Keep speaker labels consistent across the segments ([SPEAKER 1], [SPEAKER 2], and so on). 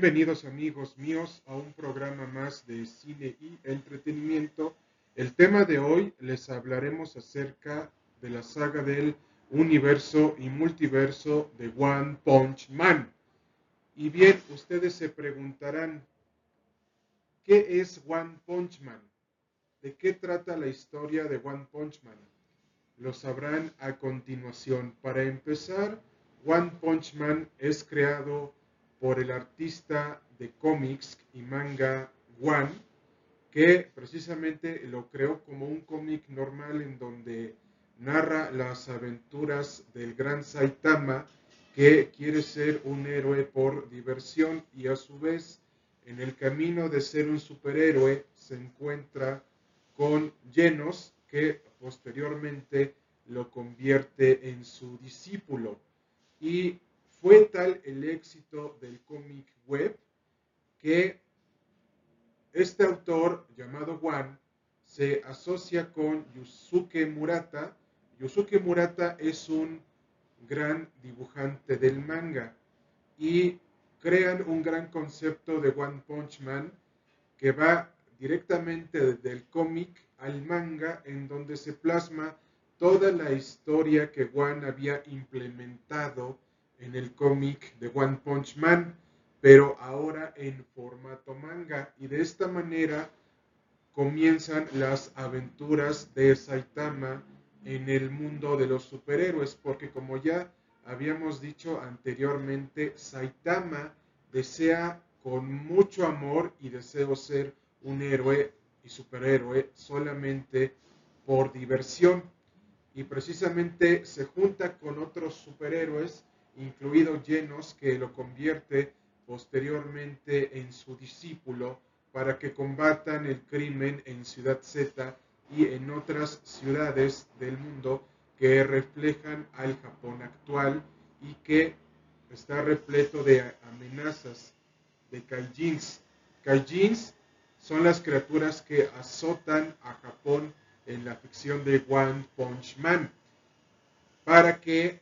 [SPEAKER 1] Bienvenidos amigos míos a un programa más de cine y entretenimiento. El tema de hoy les hablaremos acerca de la saga del universo y multiverso de One Punch Man. Y bien, ustedes se preguntarán, ¿qué es One Punch Man? ¿De qué trata la historia de One Punch Man? Lo sabrán a continuación. Para empezar, One Punch Man es creado por el artista de cómics y manga One, que precisamente lo creó como un cómic normal en donde narra las aventuras del gran Saitama que quiere ser un héroe por diversión y a su vez en el camino de ser un superhéroe se encuentra con Llenos que posteriormente lo convierte en su discípulo. Y fue tal el éxito del cómic web que este autor llamado Juan se asocia con Yusuke Murata. Yusuke Murata es un gran dibujante del manga y crean un gran concepto de One Punch Man que va directamente del cómic al manga en donde se plasma toda la historia que One había implementado en el cómic de One Punch Man, pero ahora en formato manga. Y de esta manera comienzan las aventuras de Saitama en el mundo de los superhéroes, porque como ya habíamos dicho anteriormente, Saitama desea con mucho amor y deseo ser un héroe y superhéroe solamente por diversión. Y precisamente se junta con otros superhéroes incluido Llenos, que lo convierte posteriormente en su discípulo para que combatan el crimen en Ciudad Z y en otras ciudades del mundo que reflejan al Japón actual y que está repleto de amenazas de kaijins. Kaijins son las criaturas que azotan a Japón en la ficción de One Punch Man para que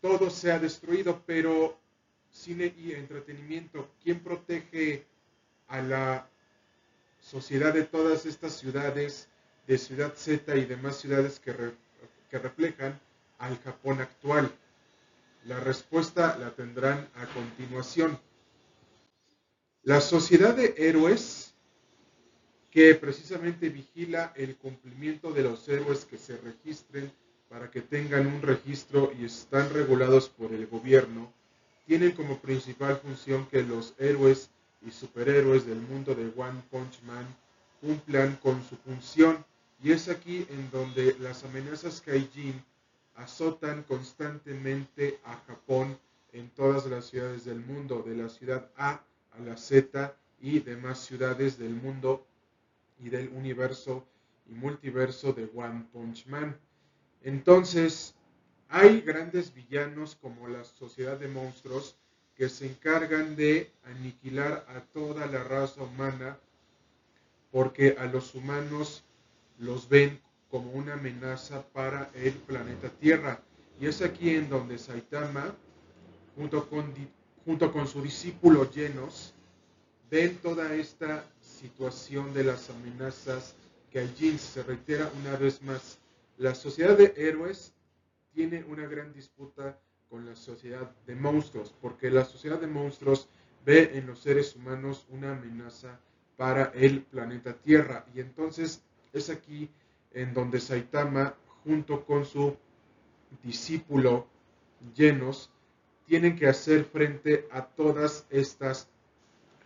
[SPEAKER 1] todo se ha destruido, pero cine y entretenimiento, ¿quién protege a la sociedad de todas estas ciudades, de Ciudad Z y demás ciudades que, que reflejan al Japón actual? La respuesta la tendrán a continuación. La sociedad de héroes que precisamente vigila el cumplimiento de los héroes que se registren para que tengan un registro y están regulados por el gobierno, tienen como principal función que los héroes y superhéroes del mundo de One Punch Man cumplan con su función y es aquí en donde las amenazas Kaijin azotan constantemente a Japón en todas las ciudades del mundo, de la ciudad A a la Z y demás ciudades del mundo y del universo y multiverso de One Punch Man. Entonces, hay grandes villanos como la sociedad de monstruos que se encargan de aniquilar a toda la raza humana porque a los humanos los ven como una amenaza para el planeta Tierra. Y es aquí en donde Saitama, junto con, junto con su discípulo Llenos, ven toda esta situación de las amenazas que allí se reitera una vez más la sociedad de héroes tiene una gran disputa con la sociedad de monstruos, porque la sociedad de monstruos ve en los seres humanos una amenaza para el planeta Tierra. Y entonces es aquí en donde Saitama, junto con su discípulo llenos, tienen que hacer frente a todas estas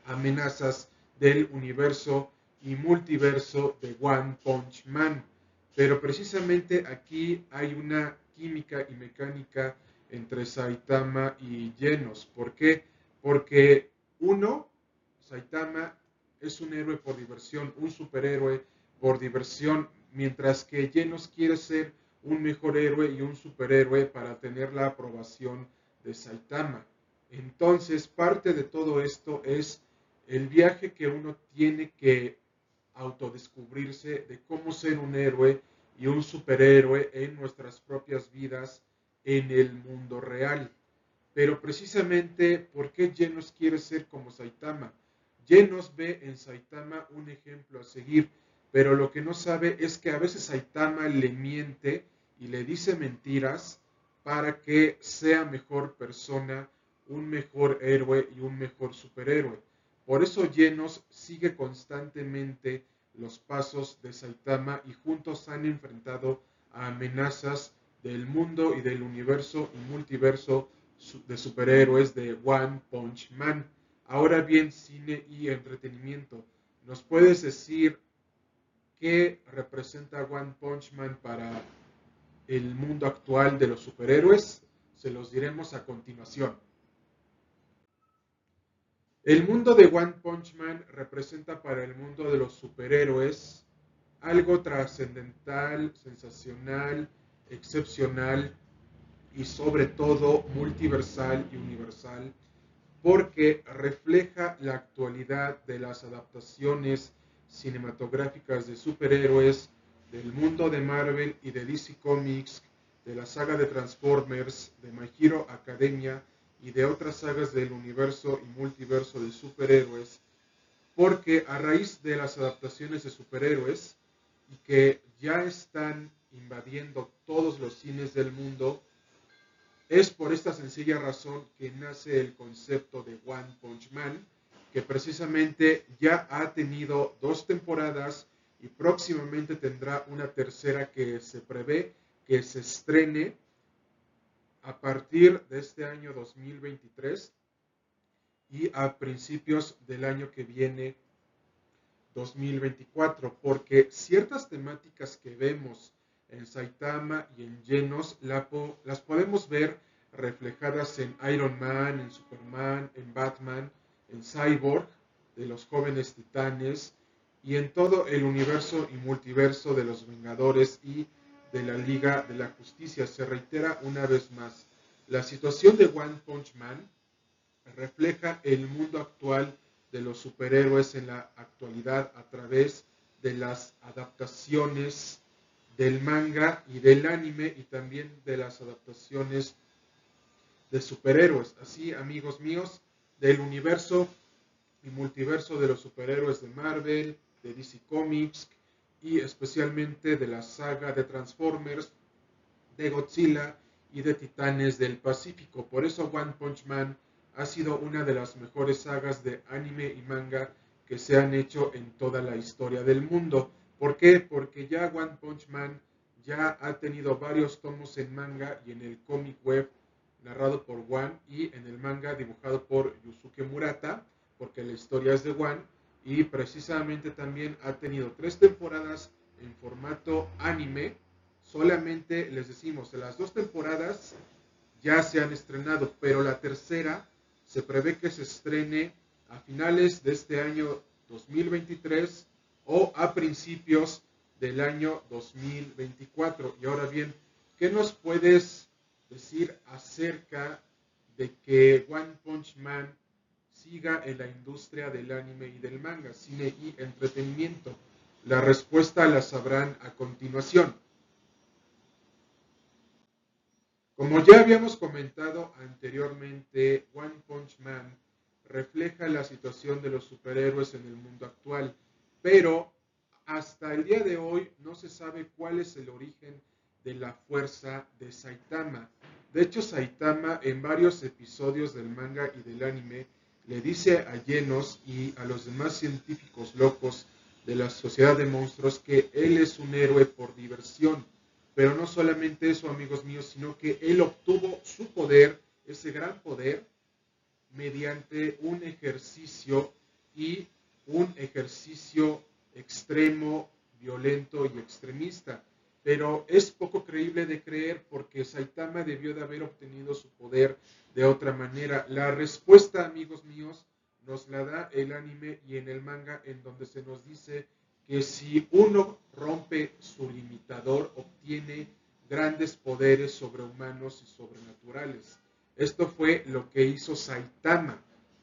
[SPEAKER 1] amenazas del universo y multiverso de One Punch Man. Pero precisamente aquí hay una química y mecánica entre Saitama y Genos. ¿Por qué? Porque uno, Saitama es un héroe por diversión, un superhéroe por diversión, mientras que Genos quiere ser un mejor héroe y un superhéroe para tener la aprobación de Saitama. Entonces, parte de todo esto es el viaje que uno tiene que autodescubrirse de cómo ser un héroe y un superhéroe en nuestras propias vidas en el mundo real. Pero precisamente, ¿por qué Genos quiere ser como Saitama? Genos ve en Saitama un ejemplo a seguir, pero lo que no sabe es que a veces Saitama le miente y le dice mentiras para que sea mejor persona, un mejor héroe y un mejor superhéroe. Por eso Genos sigue constantemente los pasos de Saitama y juntos han enfrentado a amenazas del mundo y del universo y multiverso de superhéroes de One Punch Man. Ahora bien, cine y entretenimiento. ¿Nos puedes decir qué representa One Punch Man para el mundo actual de los superhéroes? Se los diremos a continuación. El mundo de One Punch Man representa para el mundo de los superhéroes algo trascendental, sensacional, excepcional y sobre todo multiversal y universal porque refleja la actualidad de las adaptaciones cinematográficas de superhéroes del mundo de Marvel y de DC Comics, de la saga de Transformers, de My Hero Academia, y de otras sagas del universo y multiverso de superhéroes, porque a raíz de las adaptaciones de superhéroes y que ya están invadiendo todos los cines del mundo, es por esta sencilla razón que nace el concepto de One Punch Man, que precisamente ya ha tenido dos temporadas y próximamente tendrá una tercera que se prevé que se estrene a partir de este año 2023 y a principios del año que viene 2024, porque ciertas temáticas que vemos en Saitama y en Genos las podemos ver reflejadas en Iron Man, en Superman, en Batman, en Cyborg, de los jóvenes titanes, y en todo el universo y multiverso de los Vengadores y de la Liga de la Justicia. Se reitera una vez más, la situación de One Punch Man refleja el mundo actual de los superhéroes en la actualidad a través de las adaptaciones del manga y del anime y también de las adaptaciones de superhéroes. Así, amigos míos, del universo y multiverso de los superhéroes de Marvel, de DC Comics, y especialmente de la saga de Transformers, de Godzilla y de Titanes del Pacífico. Por eso One Punch Man ha sido una de las mejores sagas de anime y manga que se han hecho en toda la historia del mundo. ¿Por qué? Porque ya One Punch Man ya ha tenido varios tomos en manga y en el cómic web narrado por One y en el manga dibujado por Yusuke Murata, porque la historia es de One y precisamente también ha tenido tres temporadas en formato anime. Solamente les decimos, de las dos temporadas ya se han estrenado, pero la tercera se prevé que se estrene a finales de este año 2023 o a principios del año 2024. Y ahora bien, ¿qué nos puedes decir acerca de que One Punch Man siga en la industria del anime y del manga, cine y entretenimiento? La respuesta la sabrán a continuación. Como ya habíamos comentado anteriormente, One Punch Man refleja la situación de los superhéroes en el mundo actual, pero hasta el día de hoy no se sabe cuál es el origen de la fuerza de Saitama. De hecho, Saitama en varios episodios del manga y del anime le dice a Genos y a los demás científicos locos de la sociedad de monstruos que él es un héroe por diversión. Pero no solamente eso, amigos míos, sino que él obtuvo su poder, ese gran poder, mediante un ejercicio y un ejercicio extremo, violento y extremista. Pero es poco creíble de creer porque Saitama debió de haber obtenido su poder de otra manera. La respuesta, amigos míos, nos la da el anime y en el manga en donde se nos dice que si uno rompe su limitador obtiene grandes poderes sobrehumanos y sobrenaturales. Esto fue lo que hizo Saitama,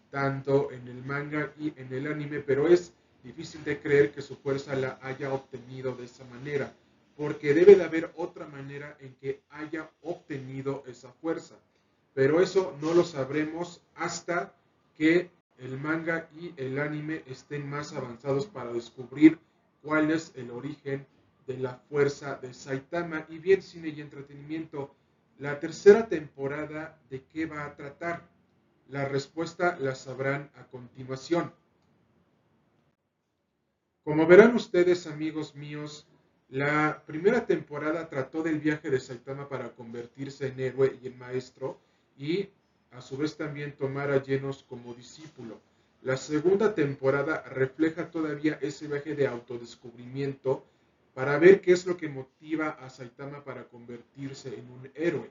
[SPEAKER 1] tanto en el manga y en el anime, pero es difícil de creer que su fuerza la haya obtenido de esa manera, porque debe de haber otra manera en que haya obtenido esa fuerza. pero eso no lo sabremos hasta que el manga y el anime estén más avanzados para descubrir cuál es el origen de la fuerza de Saitama. Y bien, cine y entretenimiento, la tercera temporada de qué va a tratar. La respuesta la sabrán a continuación. Como verán ustedes, amigos míos, la primera temporada trató del viaje de Saitama para convertirse en héroe y en maestro y a su vez también tomar a llenos como discípulo. La segunda temporada refleja todavía ese viaje de autodescubrimiento para ver qué es lo que motiva a Saitama para convertirse en un héroe.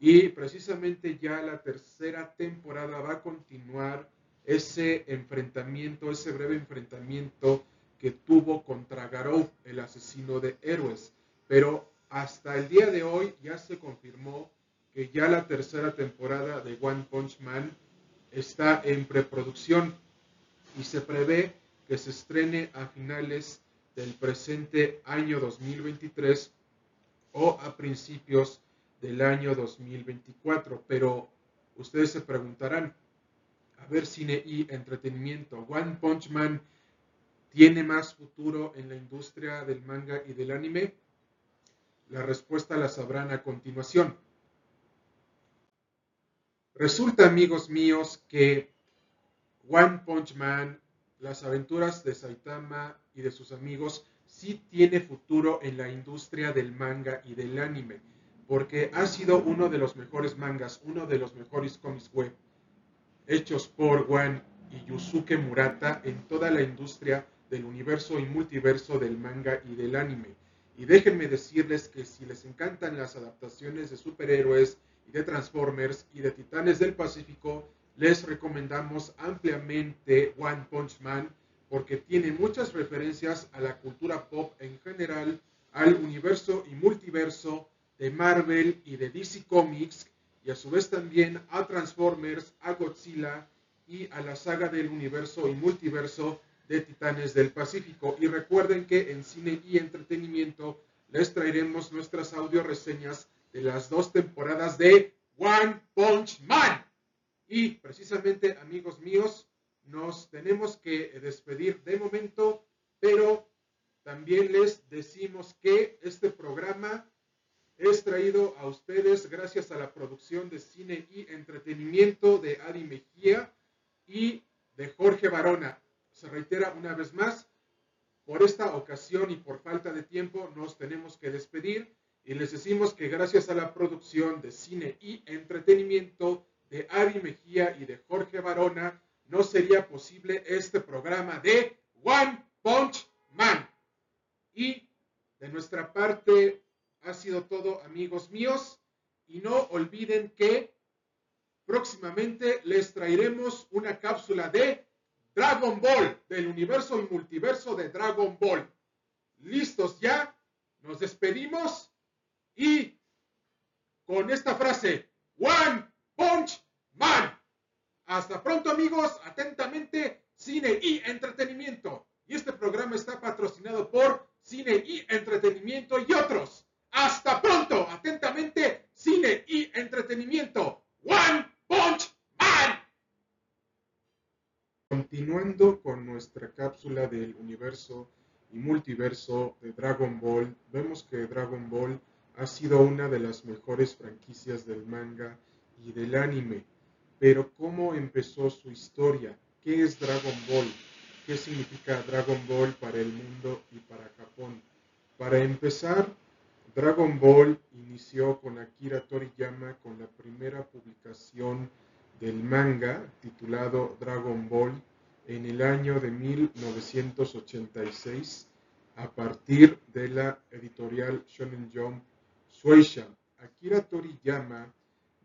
[SPEAKER 1] Y precisamente ya la tercera temporada va a continuar ese enfrentamiento, ese breve enfrentamiento que tuvo contra Garou, el asesino de héroes. Pero hasta el día de hoy ya se confirmó que ya la tercera temporada de One Punch Man está en preproducción y se prevé que se estrene a finales del presente año 2023 o a principios del año 2024. Pero ustedes se preguntarán, a ver, cine y entretenimiento, One Punch Man ¿Tiene más futuro en la industria del manga y del anime? La respuesta la sabrán a continuación. Resulta, amigos míos, que One Punch Man, las aventuras de Saitama y de sus amigos, sí tiene futuro en la industria del manga y del anime, porque ha sido uno de los mejores mangas, uno de los mejores cómics web hechos por One y Yusuke Murata en toda la industria del universo y multiverso del manga y del anime. Y déjenme decirles que si les encantan las adaptaciones de superhéroes y de Transformers y de Titanes del Pacífico, les recomendamos ampliamente One Punch Man porque tiene muchas referencias a la cultura pop en general, al universo y multiverso de Marvel y de DC Comics y a su vez también a Transformers, a Godzilla y a la saga del universo y multiverso de Titanes del Pacífico. Y recuerden que en cine y entretenimiento les traeremos nuestras audio reseñas de las dos temporadas de One Punch Man. Y precisamente, amigos míos, nos tenemos que despedir de momento, pero también les decimos que este programa es traído a ustedes gracias a la producción de cine y entretenimiento de Adi Mejía y de Jorge Barona se reitera una vez más, por esta ocasión y por falta de tiempo nos tenemos que despedir y les decimos que gracias a la producción de cine y entretenimiento de Ari Mejía y de Jorge Barona, no sería posible este programa de One Punch Man. Y de nuestra parte ha sido todo, amigos míos. Y no olviden que próximamente les traeremos una cápsula de Dragon Ball, del universo y multiverso de Dragon Ball. ¿Listos ya? Nos despedimos y con esta frase, One Punch Man. Hasta pronto amigos, atentamente, cine y entretenimiento. Y este programa está patrocinado por Cine y Entretenimiento y otros. Hasta pronto, atentamente, cine y entretenimiento. One Punch Continuando con nuestra cápsula del universo y multiverso de Dragon Ball, vemos que Dragon Ball ha sido una de las mejores franquicias del manga y del anime. Pero ¿cómo empezó su historia? ¿Qué es Dragon Ball? ¿Qué significa Dragon Ball para el mundo y para Japón? Para empezar, Dragon Ball inició con Akira Toriyama con la primera publicación del manga titulado Dragon Ball en el año de 1986 a partir de la editorial Shonen Jump Shueisha. Akira Toriyama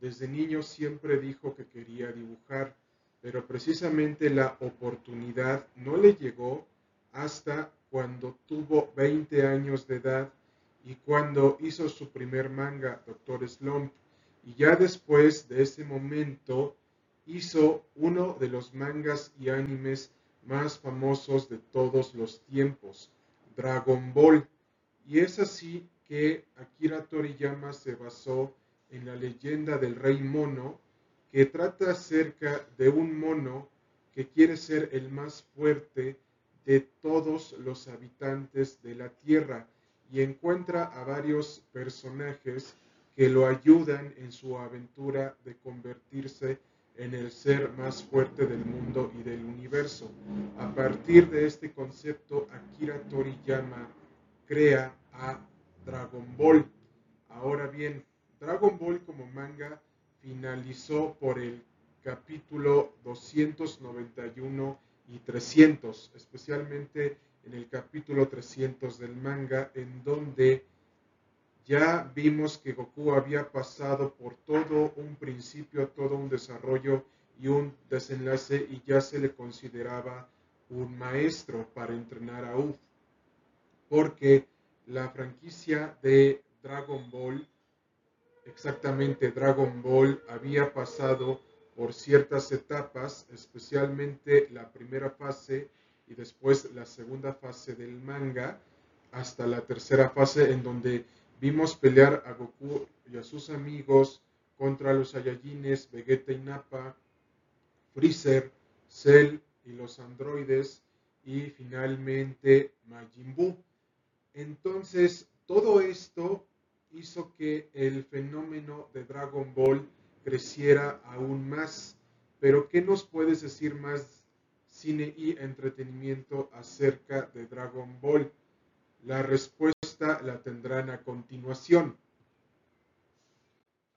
[SPEAKER 1] desde niño siempre dijo que quería dibujar, pero precisamente la oportunidad no le llegó hasta cuando tuvo 20 años de edad y cuando hizo su primer manga, Doctor Slump. Y ya después de ese momento hizo uno de los mangas y animes más famosos de todos los tiempos, Dragon Ball. Y es así que Akira Toriyama se basó en la leyenda del rey mono que trata acerca de un mono que quiere ser el más fuerte de todos los habitantes de la tierra y encuentra a varios personajes que lo ayudan en su aventura de convertirse en el ser más fuerte del mundo y del universo. A partir de este concepto, Akira Toriyama crea a Dragon Ball. Ahora bien, Dragon Ball como manga finalizó por el capítulo 291 y 300, especialmente en el capítulo 300 del manga, en donde ya vimos que Goku había pasado por todo un principio, todo un desarrollo y un desenlace y ya se le consideraba un maestro para entrenar a Uf. Porque la franquicia de Dragon Ball, exactamente Dragon Ball, había pasado por ciertas etapas, especialmente la primera fase y después la segunda fase del manga, hasta la tercera fase en donde vimos pelear a Goku y a sus amigos contra los Saiyajines, Vegeta y Nappa, Freezer, Cell y los androides y finalmente Majin Buu. Entonces, todo esto hizo que el fenómeno de Dragon Ball creciera aún más. Pero, ¿qué nos puedes decir más cine y entretenimiento acerca de Dragon Ball? La respuesta la tendrán a continuación.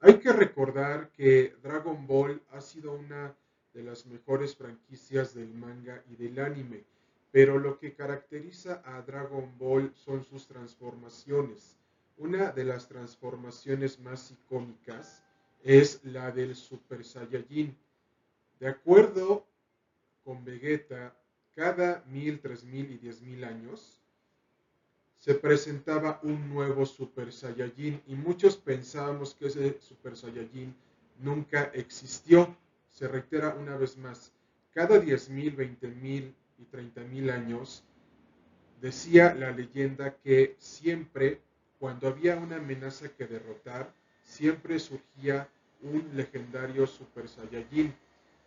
[SPEAKER 1] Hay que recordar que Dragon Ball ha sido una de las mejores franquicias del manga y del anime, pero lo que caracteriza a Dragon Ball son sus transformaciones. Una de las transformaciones más icónicas es la del Super Saiyajin. De acuerdo con Vegeta, cada mil, tres mil y diez mil años se presentaba un nuevo Super Saiyajin y muchos pensábamos que ese Super Saiyajin nunca existió. Se reitera una vez más, cada diez mil, veinte mil y treinta mil años decía la leyenda que siempre, cuando había una amenaza que derrotar, siempre surgía un legendario Super Saiyajin,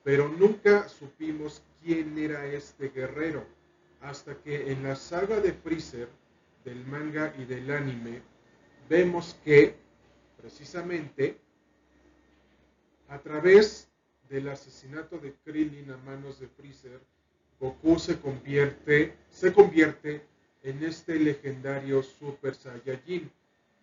[SPEAKER 1] pero nunca supimos quién era este guerrero, hasta que en la saga de Freezer, del manga y del anime, vemos que, precisamente, a través del asesinato de Krillin a manos de Freezer, Goku se convierte, se convierte en este legendario Super Saiyajin.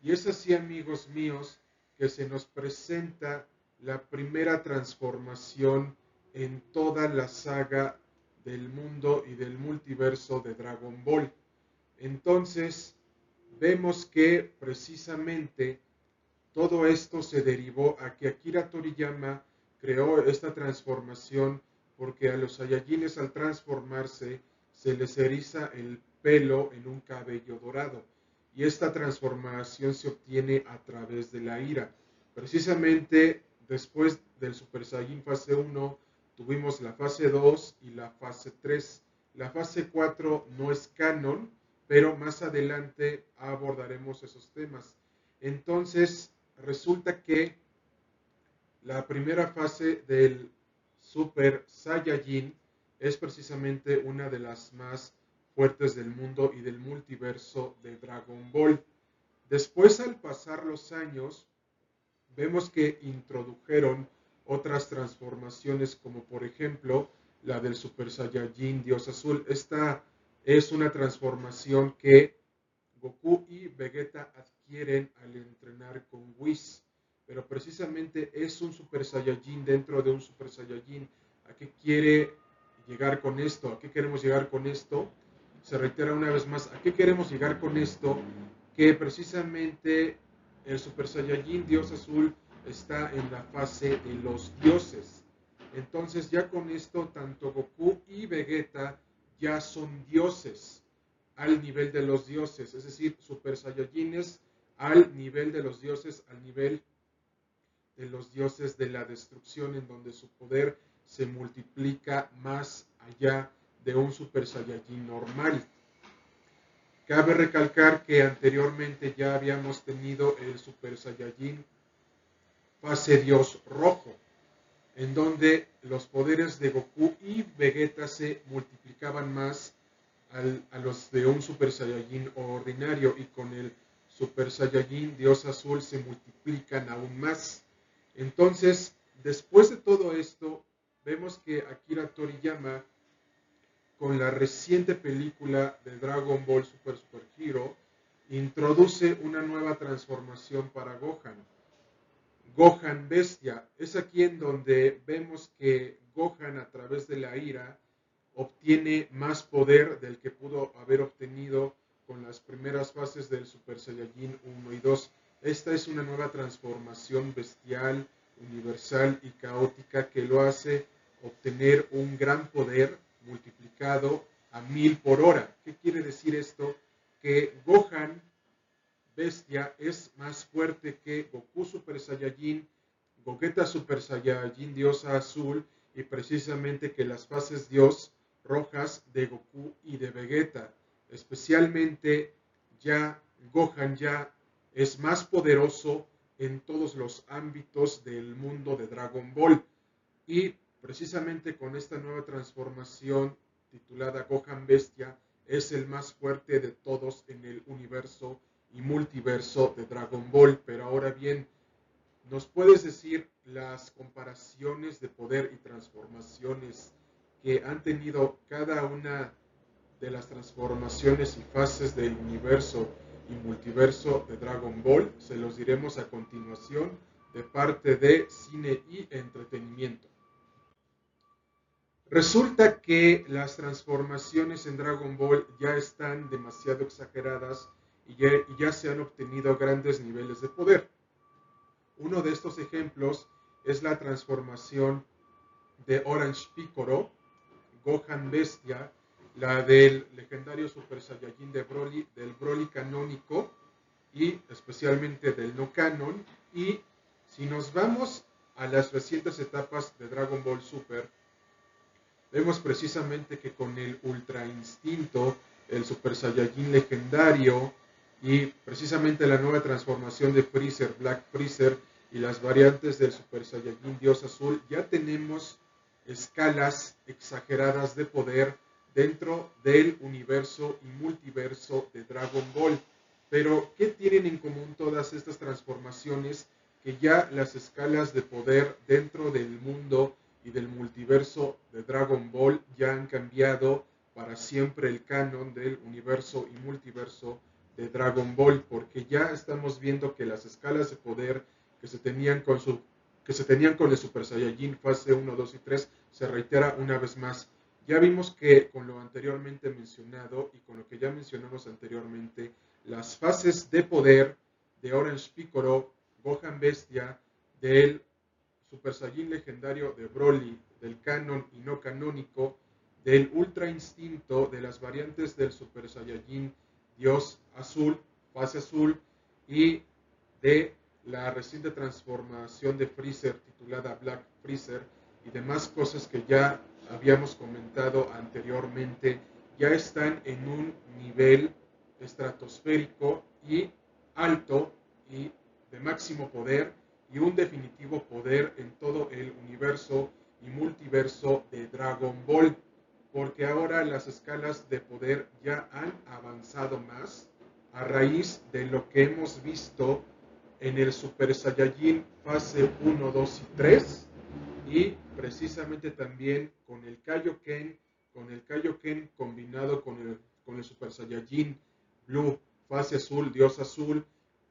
[SPEAKER 1] Y es así, amigos míos, que se nos presenta la primera transformación en toda la saga del mundo y del multiverso de Dragon Ball. Entonces, vemos que precisamente todo esto se derivó a que Akira Toriyama creó esta transformación porque a los Saiyajines al transformarse se les eriza el pelo en un cabello dorado y esta transformación se obtiene a través de la ira. Precisamente después del Super Saiyan fase 1 tuvimos la fase 2 y la fase 3. La fase 4 no es canon, pero más adelante abordaremos esos temas. Entonces, resulta que la primera fase del Super Saiyajin es precisamente una de las más fuertes del mundo y del multiverso de Dragon Ball. Después, al pasar los años, vemos que introdujeron otras transformaciones como por ejemplo la del Super Saiyajin Dios Azul. Esta es una transformación que Goku y Vegeta adquieren al entrenar con Whis. Pero precisamente es un Super Saiyajin dentro de un Super Saiyajin. ¿A qué quiere llegar con esto? ¿A qué queremos llegar con esto? se reitera una vez más, ¿a qué queremos llegar con esto? Que precisamente el Super Saiyajin Dios Azul está en la fase de los dioses. Entonces ya con esto tanto Goku y Vegeta ya son dioses al nivel de los dioses, es decir, Super Saiyajines al nivel de los dioses, al nivel de los dioses de la destrucción, en donde su poder se multiplica más allá de un Super Saiyajin normal. Cabe recalcar que anteriormente ya habíamos tenido el Super Saiyajin fase Dios rojo, en donde los poderes de Goku y Vegeta se multiplicaban más a los de un Super Saiyajin ordinario y con el Super Saiyajin Dios Azul se multiplican aún más. Entonces, después de todo esto, vemos que Akira Toriyama, con la reciente película de Dragon Ball Super Super Hero, introduce una nueva transformación para Gohan. Gohan Bestia. Es aquí en donde vemos que Gohan a través de la ira obtiene más poder del que pudo haber obtenido con las primeras fases del Super Saiyajin 1 y 2. Esta es una nueva transformación bestial, universal y caótica que lo hace obtener un gran poder multiplicado a mil por hora. ¿Qué quiere decir esto? Que Gohan Bestia es más fuerte que Goku Super Saiyajin, Gogeta Super Saiyajin Diosa Azul y precisamente que las fases Dios rojas de Goku y de Vegeta. Especialmente ya Gohan ya es más poderoso en todos los ámbitos del mundo de Dragon Ball. Y precisamente con esta nueva transformación titulada Gohan Bestia es el más fuerte de todos en el universo y multiverso de Dragon Ball. Pero ahora bien, ¿nos puedes decir las comparaciones de poder y transformaciones que han tenido cada una de las transformaciones y fases del universo y multiverso de Dragon Ball. Se los diremos a continuación de parte de cine y entretenimiento. Resulta que las transformaciones en Dragon Ball ya están demasiado exageradas y ya, se han obtenido grandes niveles de poder. Uno de estos ejemplos es la transformación de Orange Piccolo, Gohan Bestia, la del legendario Super Saiyajin de Broly, del Broly canónico y especialmente del no canon. Y si nos vamos a las recientes etapas de Dragon Ball Super, vemos precisamente que con el Ultra Instinto, el Super Saiyajin legendario y precisamente la nueva transformación de Freezer, Black Freezer y las variantes del Super Saiyajin Dios Azul, ya tenemos escalas exageradas de poder dentro del universo y multiverso de Dragon Ball. Pero, ¿qué tienen en común todas estas transformaciones? Que ya las escalas de poder dentro del mundo y del multiverso de Dragon Ball ya han cambiado para siempre el canon del universo y multiverso de Dragon Ball, porque ya estamos viendo que las escalas de poder que se tenían con su que se tenían con el Super Saiyajin fase 1, 2 y 3 se reitera una vez más. Ya vimos que con lo anteriormente mencionado y con lo que ya mencionamos anteriormente, las fases de poder de Orange Piccolo, Gohan Bestia, del Super Saiyajin legendario de Broly, del canon y no canónico, del Ultra Instinto, de las variantes del Super Saiyajin Dios Azul, fase azul, y de la reciente transformación de Freezer titulada Black Freezer y demás cosas que ya habíamos comentado anteriormente, ya están en un nivel estratosférico y alto y de máximo poder y un definitivo poder en todo el universo y multiverso de Dragon Ball, porque ahora las escalas de poder ya han avanzado más a raíz de lo que hemos visto en el Super Saiyajin fase 1, 2 y 3 y precisamente también con el Kaioken, con el Kaioken combinado con el, con el Super Saiyajin Blue fase azul, Dios azul,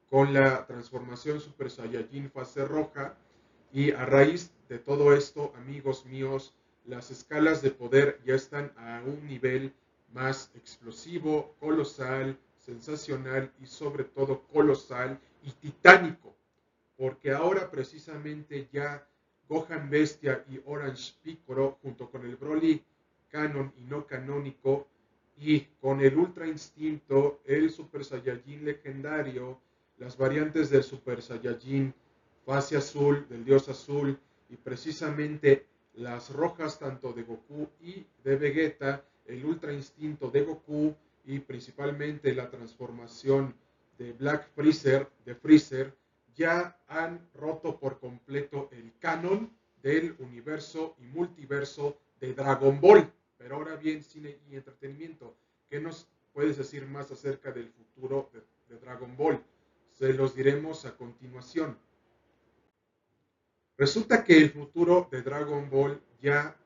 [SPEAKER 1] con la transformación Super Saiyajin fase roja. Y a raíz de todo esto, amigos míos, las escalas de poder ya están a un nivel más explosivo, colosal, sensacional y sobre todo colosal y titánico, porque ahora precisamente ya Gohan Bestia y Orange Piccolo, junto con el Broly canon y no canónico, y con el Ultra Instinto, el Super Saiyajin legendario, las variantes del Super Saiyajin fase azul, del dios azul, y precisamente las rojas tanto de Goku y de Vegeta, el Ultra Instinto de Goku y principalmente la transformación de Black Freezer, de Freezer, ya han roto por completo el canon del universo y multiverso de Dragon Ball. Pero ahora bien, cine y entretenimiento, ¿qué nos puedes decir más acerca del futuro de, Dragon Ball? Se los diremos a continuación. Resulta que el futuro de Dragon Ball ya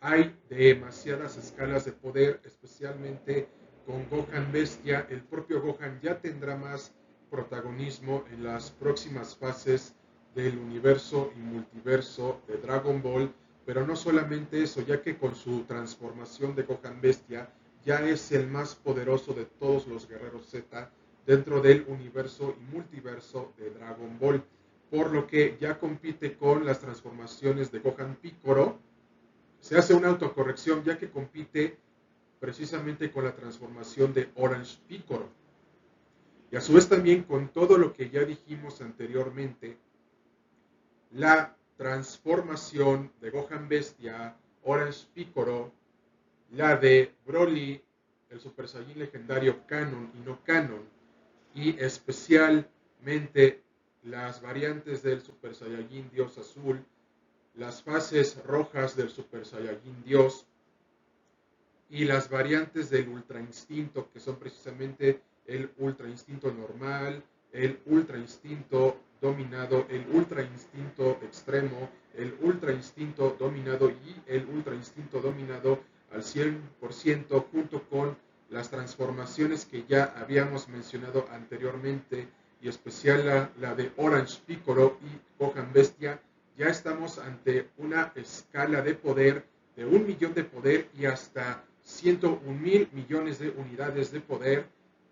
[SPEAKER 1] hay demasiadas escalas de poder, especialmente con Gohan Bestia. El propio Gohan ya tendrá más protagonismo en las próximas fases del universo y multiverso de Dragon Ball. Pero no solamente eso, ya que con su transformación de Gohan Bestia ya es el más poderoso de todos los guerreros Z dentro del universo y multiverso de Dragon Ball. Por lo que ya compite con las transformaciones de Gohan Piccolo, se hace una autocorrección ya que compite precisamente con la transformación de Orange Piccolo. Y a su vez también con todo lo que ya dijimos anteriormente, la transformación de Gohan Bestia, Orange Piccolo, la de Broly, el Super Saiyan legendario canon y no canon, y especialmente las variantes del Super Saiyajin Dios Azul, las fases rojas del Super Saiyajin Dios y las variantes del Ultra Instinto, que son precisamente el Ultra Instinto normal, el Ultra Instinto dominado, el Ultra Instinto extremo, el Ultra Instinto dominado y el Ultra Instinto dominado al 100% junto con las transformaciones que ya habíamos mencionado anteriormente y especial la, la de Orange Piccolo y Gohan Bestia ya estamos ante una escala de poder de un millón de poder y hasta 101 mil millones de unidades de poder,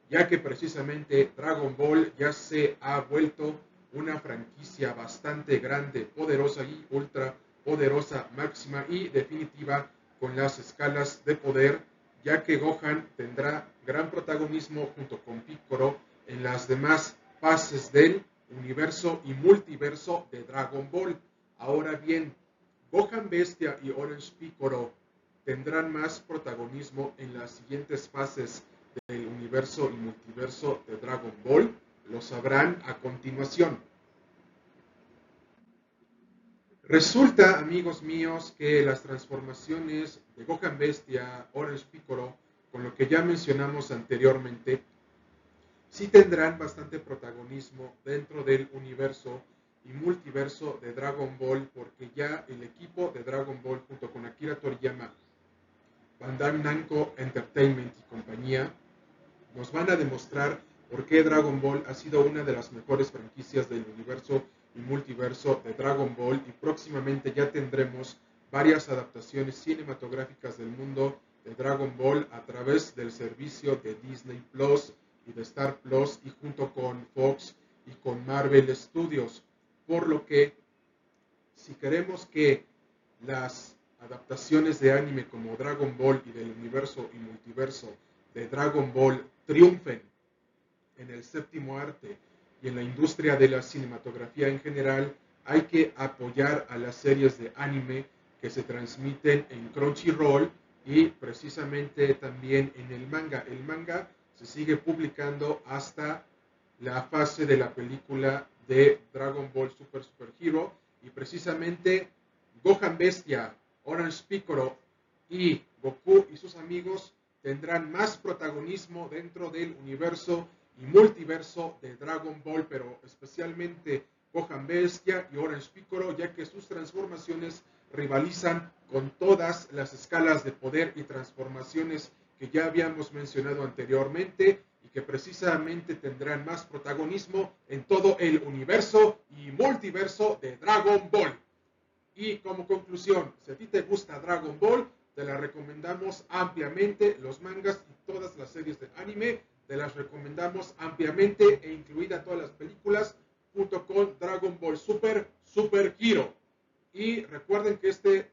[SPEAKER 1] ya que precisamente Dragon Ball ya se ha vuelto una franquicia bastante grande, poderosa y ultra poderosa, máxima y definitiva con las escalas de poder, ya que Gohan tendrá gran protagonismo junto con Piccolo en las demás fases del universo y multiverso de Dragon Ball. Ahora bien, Gohan Bestia y Orange Piccolo tendrán más protagonismo en las siguientes fases del universo y multiverso de Dragon Ball. Lo sabrán a continuación. Resulta, amigos míos, que las transformaciones de Gohan Bestia, Orange Piccolo, con lo que ya mencionamos anteriormente, sí tendrán bastante protagonismo dentro del universo y multiverso de Dragon Ball porque ya el equipo de Dragon Ball junto con Akira Toriyama, Bandai Namco Entertainment y compañía nos van a demostrar por qué Dragon Ball ha sido una de las mejores franquicias del universo y multiverso de Dragon Ball y próximamente ya tendremos varias adaptaciones cinematográficas del mundo de Dragon Ball a través del servicio de Disney Plus y de Star Plus y junto con Fox y con Marvel Studios. Por lo que, si queremos que las adaptaciones de anime como Dragon Ball y del universo y multiverso de Dragon Ball triunfen en el séptimo arte y en la industria de la cinematografía en general, hay que apoyar a las series de anime que se transmiten en Crunchyroll y precisamente también en el manga. El manga se sigue publicando hasta la fase de la película de Dragon Ball Super Super Hero y precisamente Gohan Bestia, Orange Piccolo y Goku y sus amigos tendrán más protagonismo dentro del universo y multiverso de Dragon Ball, pero especialmente Gohan Bestia y Orange Piccolo, ya que sus transformaciones rivalizan con todas las escalas de poder y transformaciones que ya habíamos mencionado anteriormente y que precisamente tendrán más protagonismo en todo el universo y multiverso de Dragon Ball. Y como conclusión, si a ti te gusta Dragon Ball, te la recomendamos ampliamente, los mangas y todas las series de anime, te las recomendamos ampliamente e incluida todas las películas junto con Dragon Ball Super, Super Hero. Y recuerden que este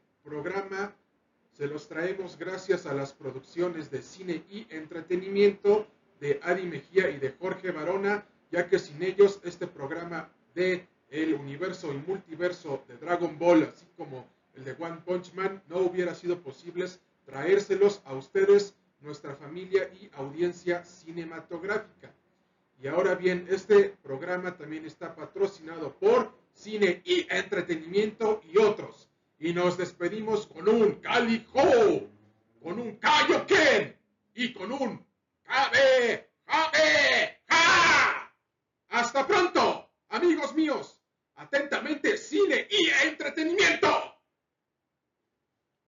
[SPEAKER 1] traemos gracias a las producciones de cine y entretenimiento de Adi Mejía y de Jorge Barona, ya que sin ellos este programa de el universo y multiverso de Dragon Ball, así como el de One Punch Man, no hubiera sido posible traérselos a ustedes, nuestra familia y audiencia cinematográfica. Y ahora bien, este programa también está patrocinado por Cine y Entretenimiento y otros y nos despedimos con un calijo, con un Kaioken y con un Kabe, Kabe, ¡Ja! ¡Hasta pronto, amigos míos! Atentamente, cine y entretenimiento.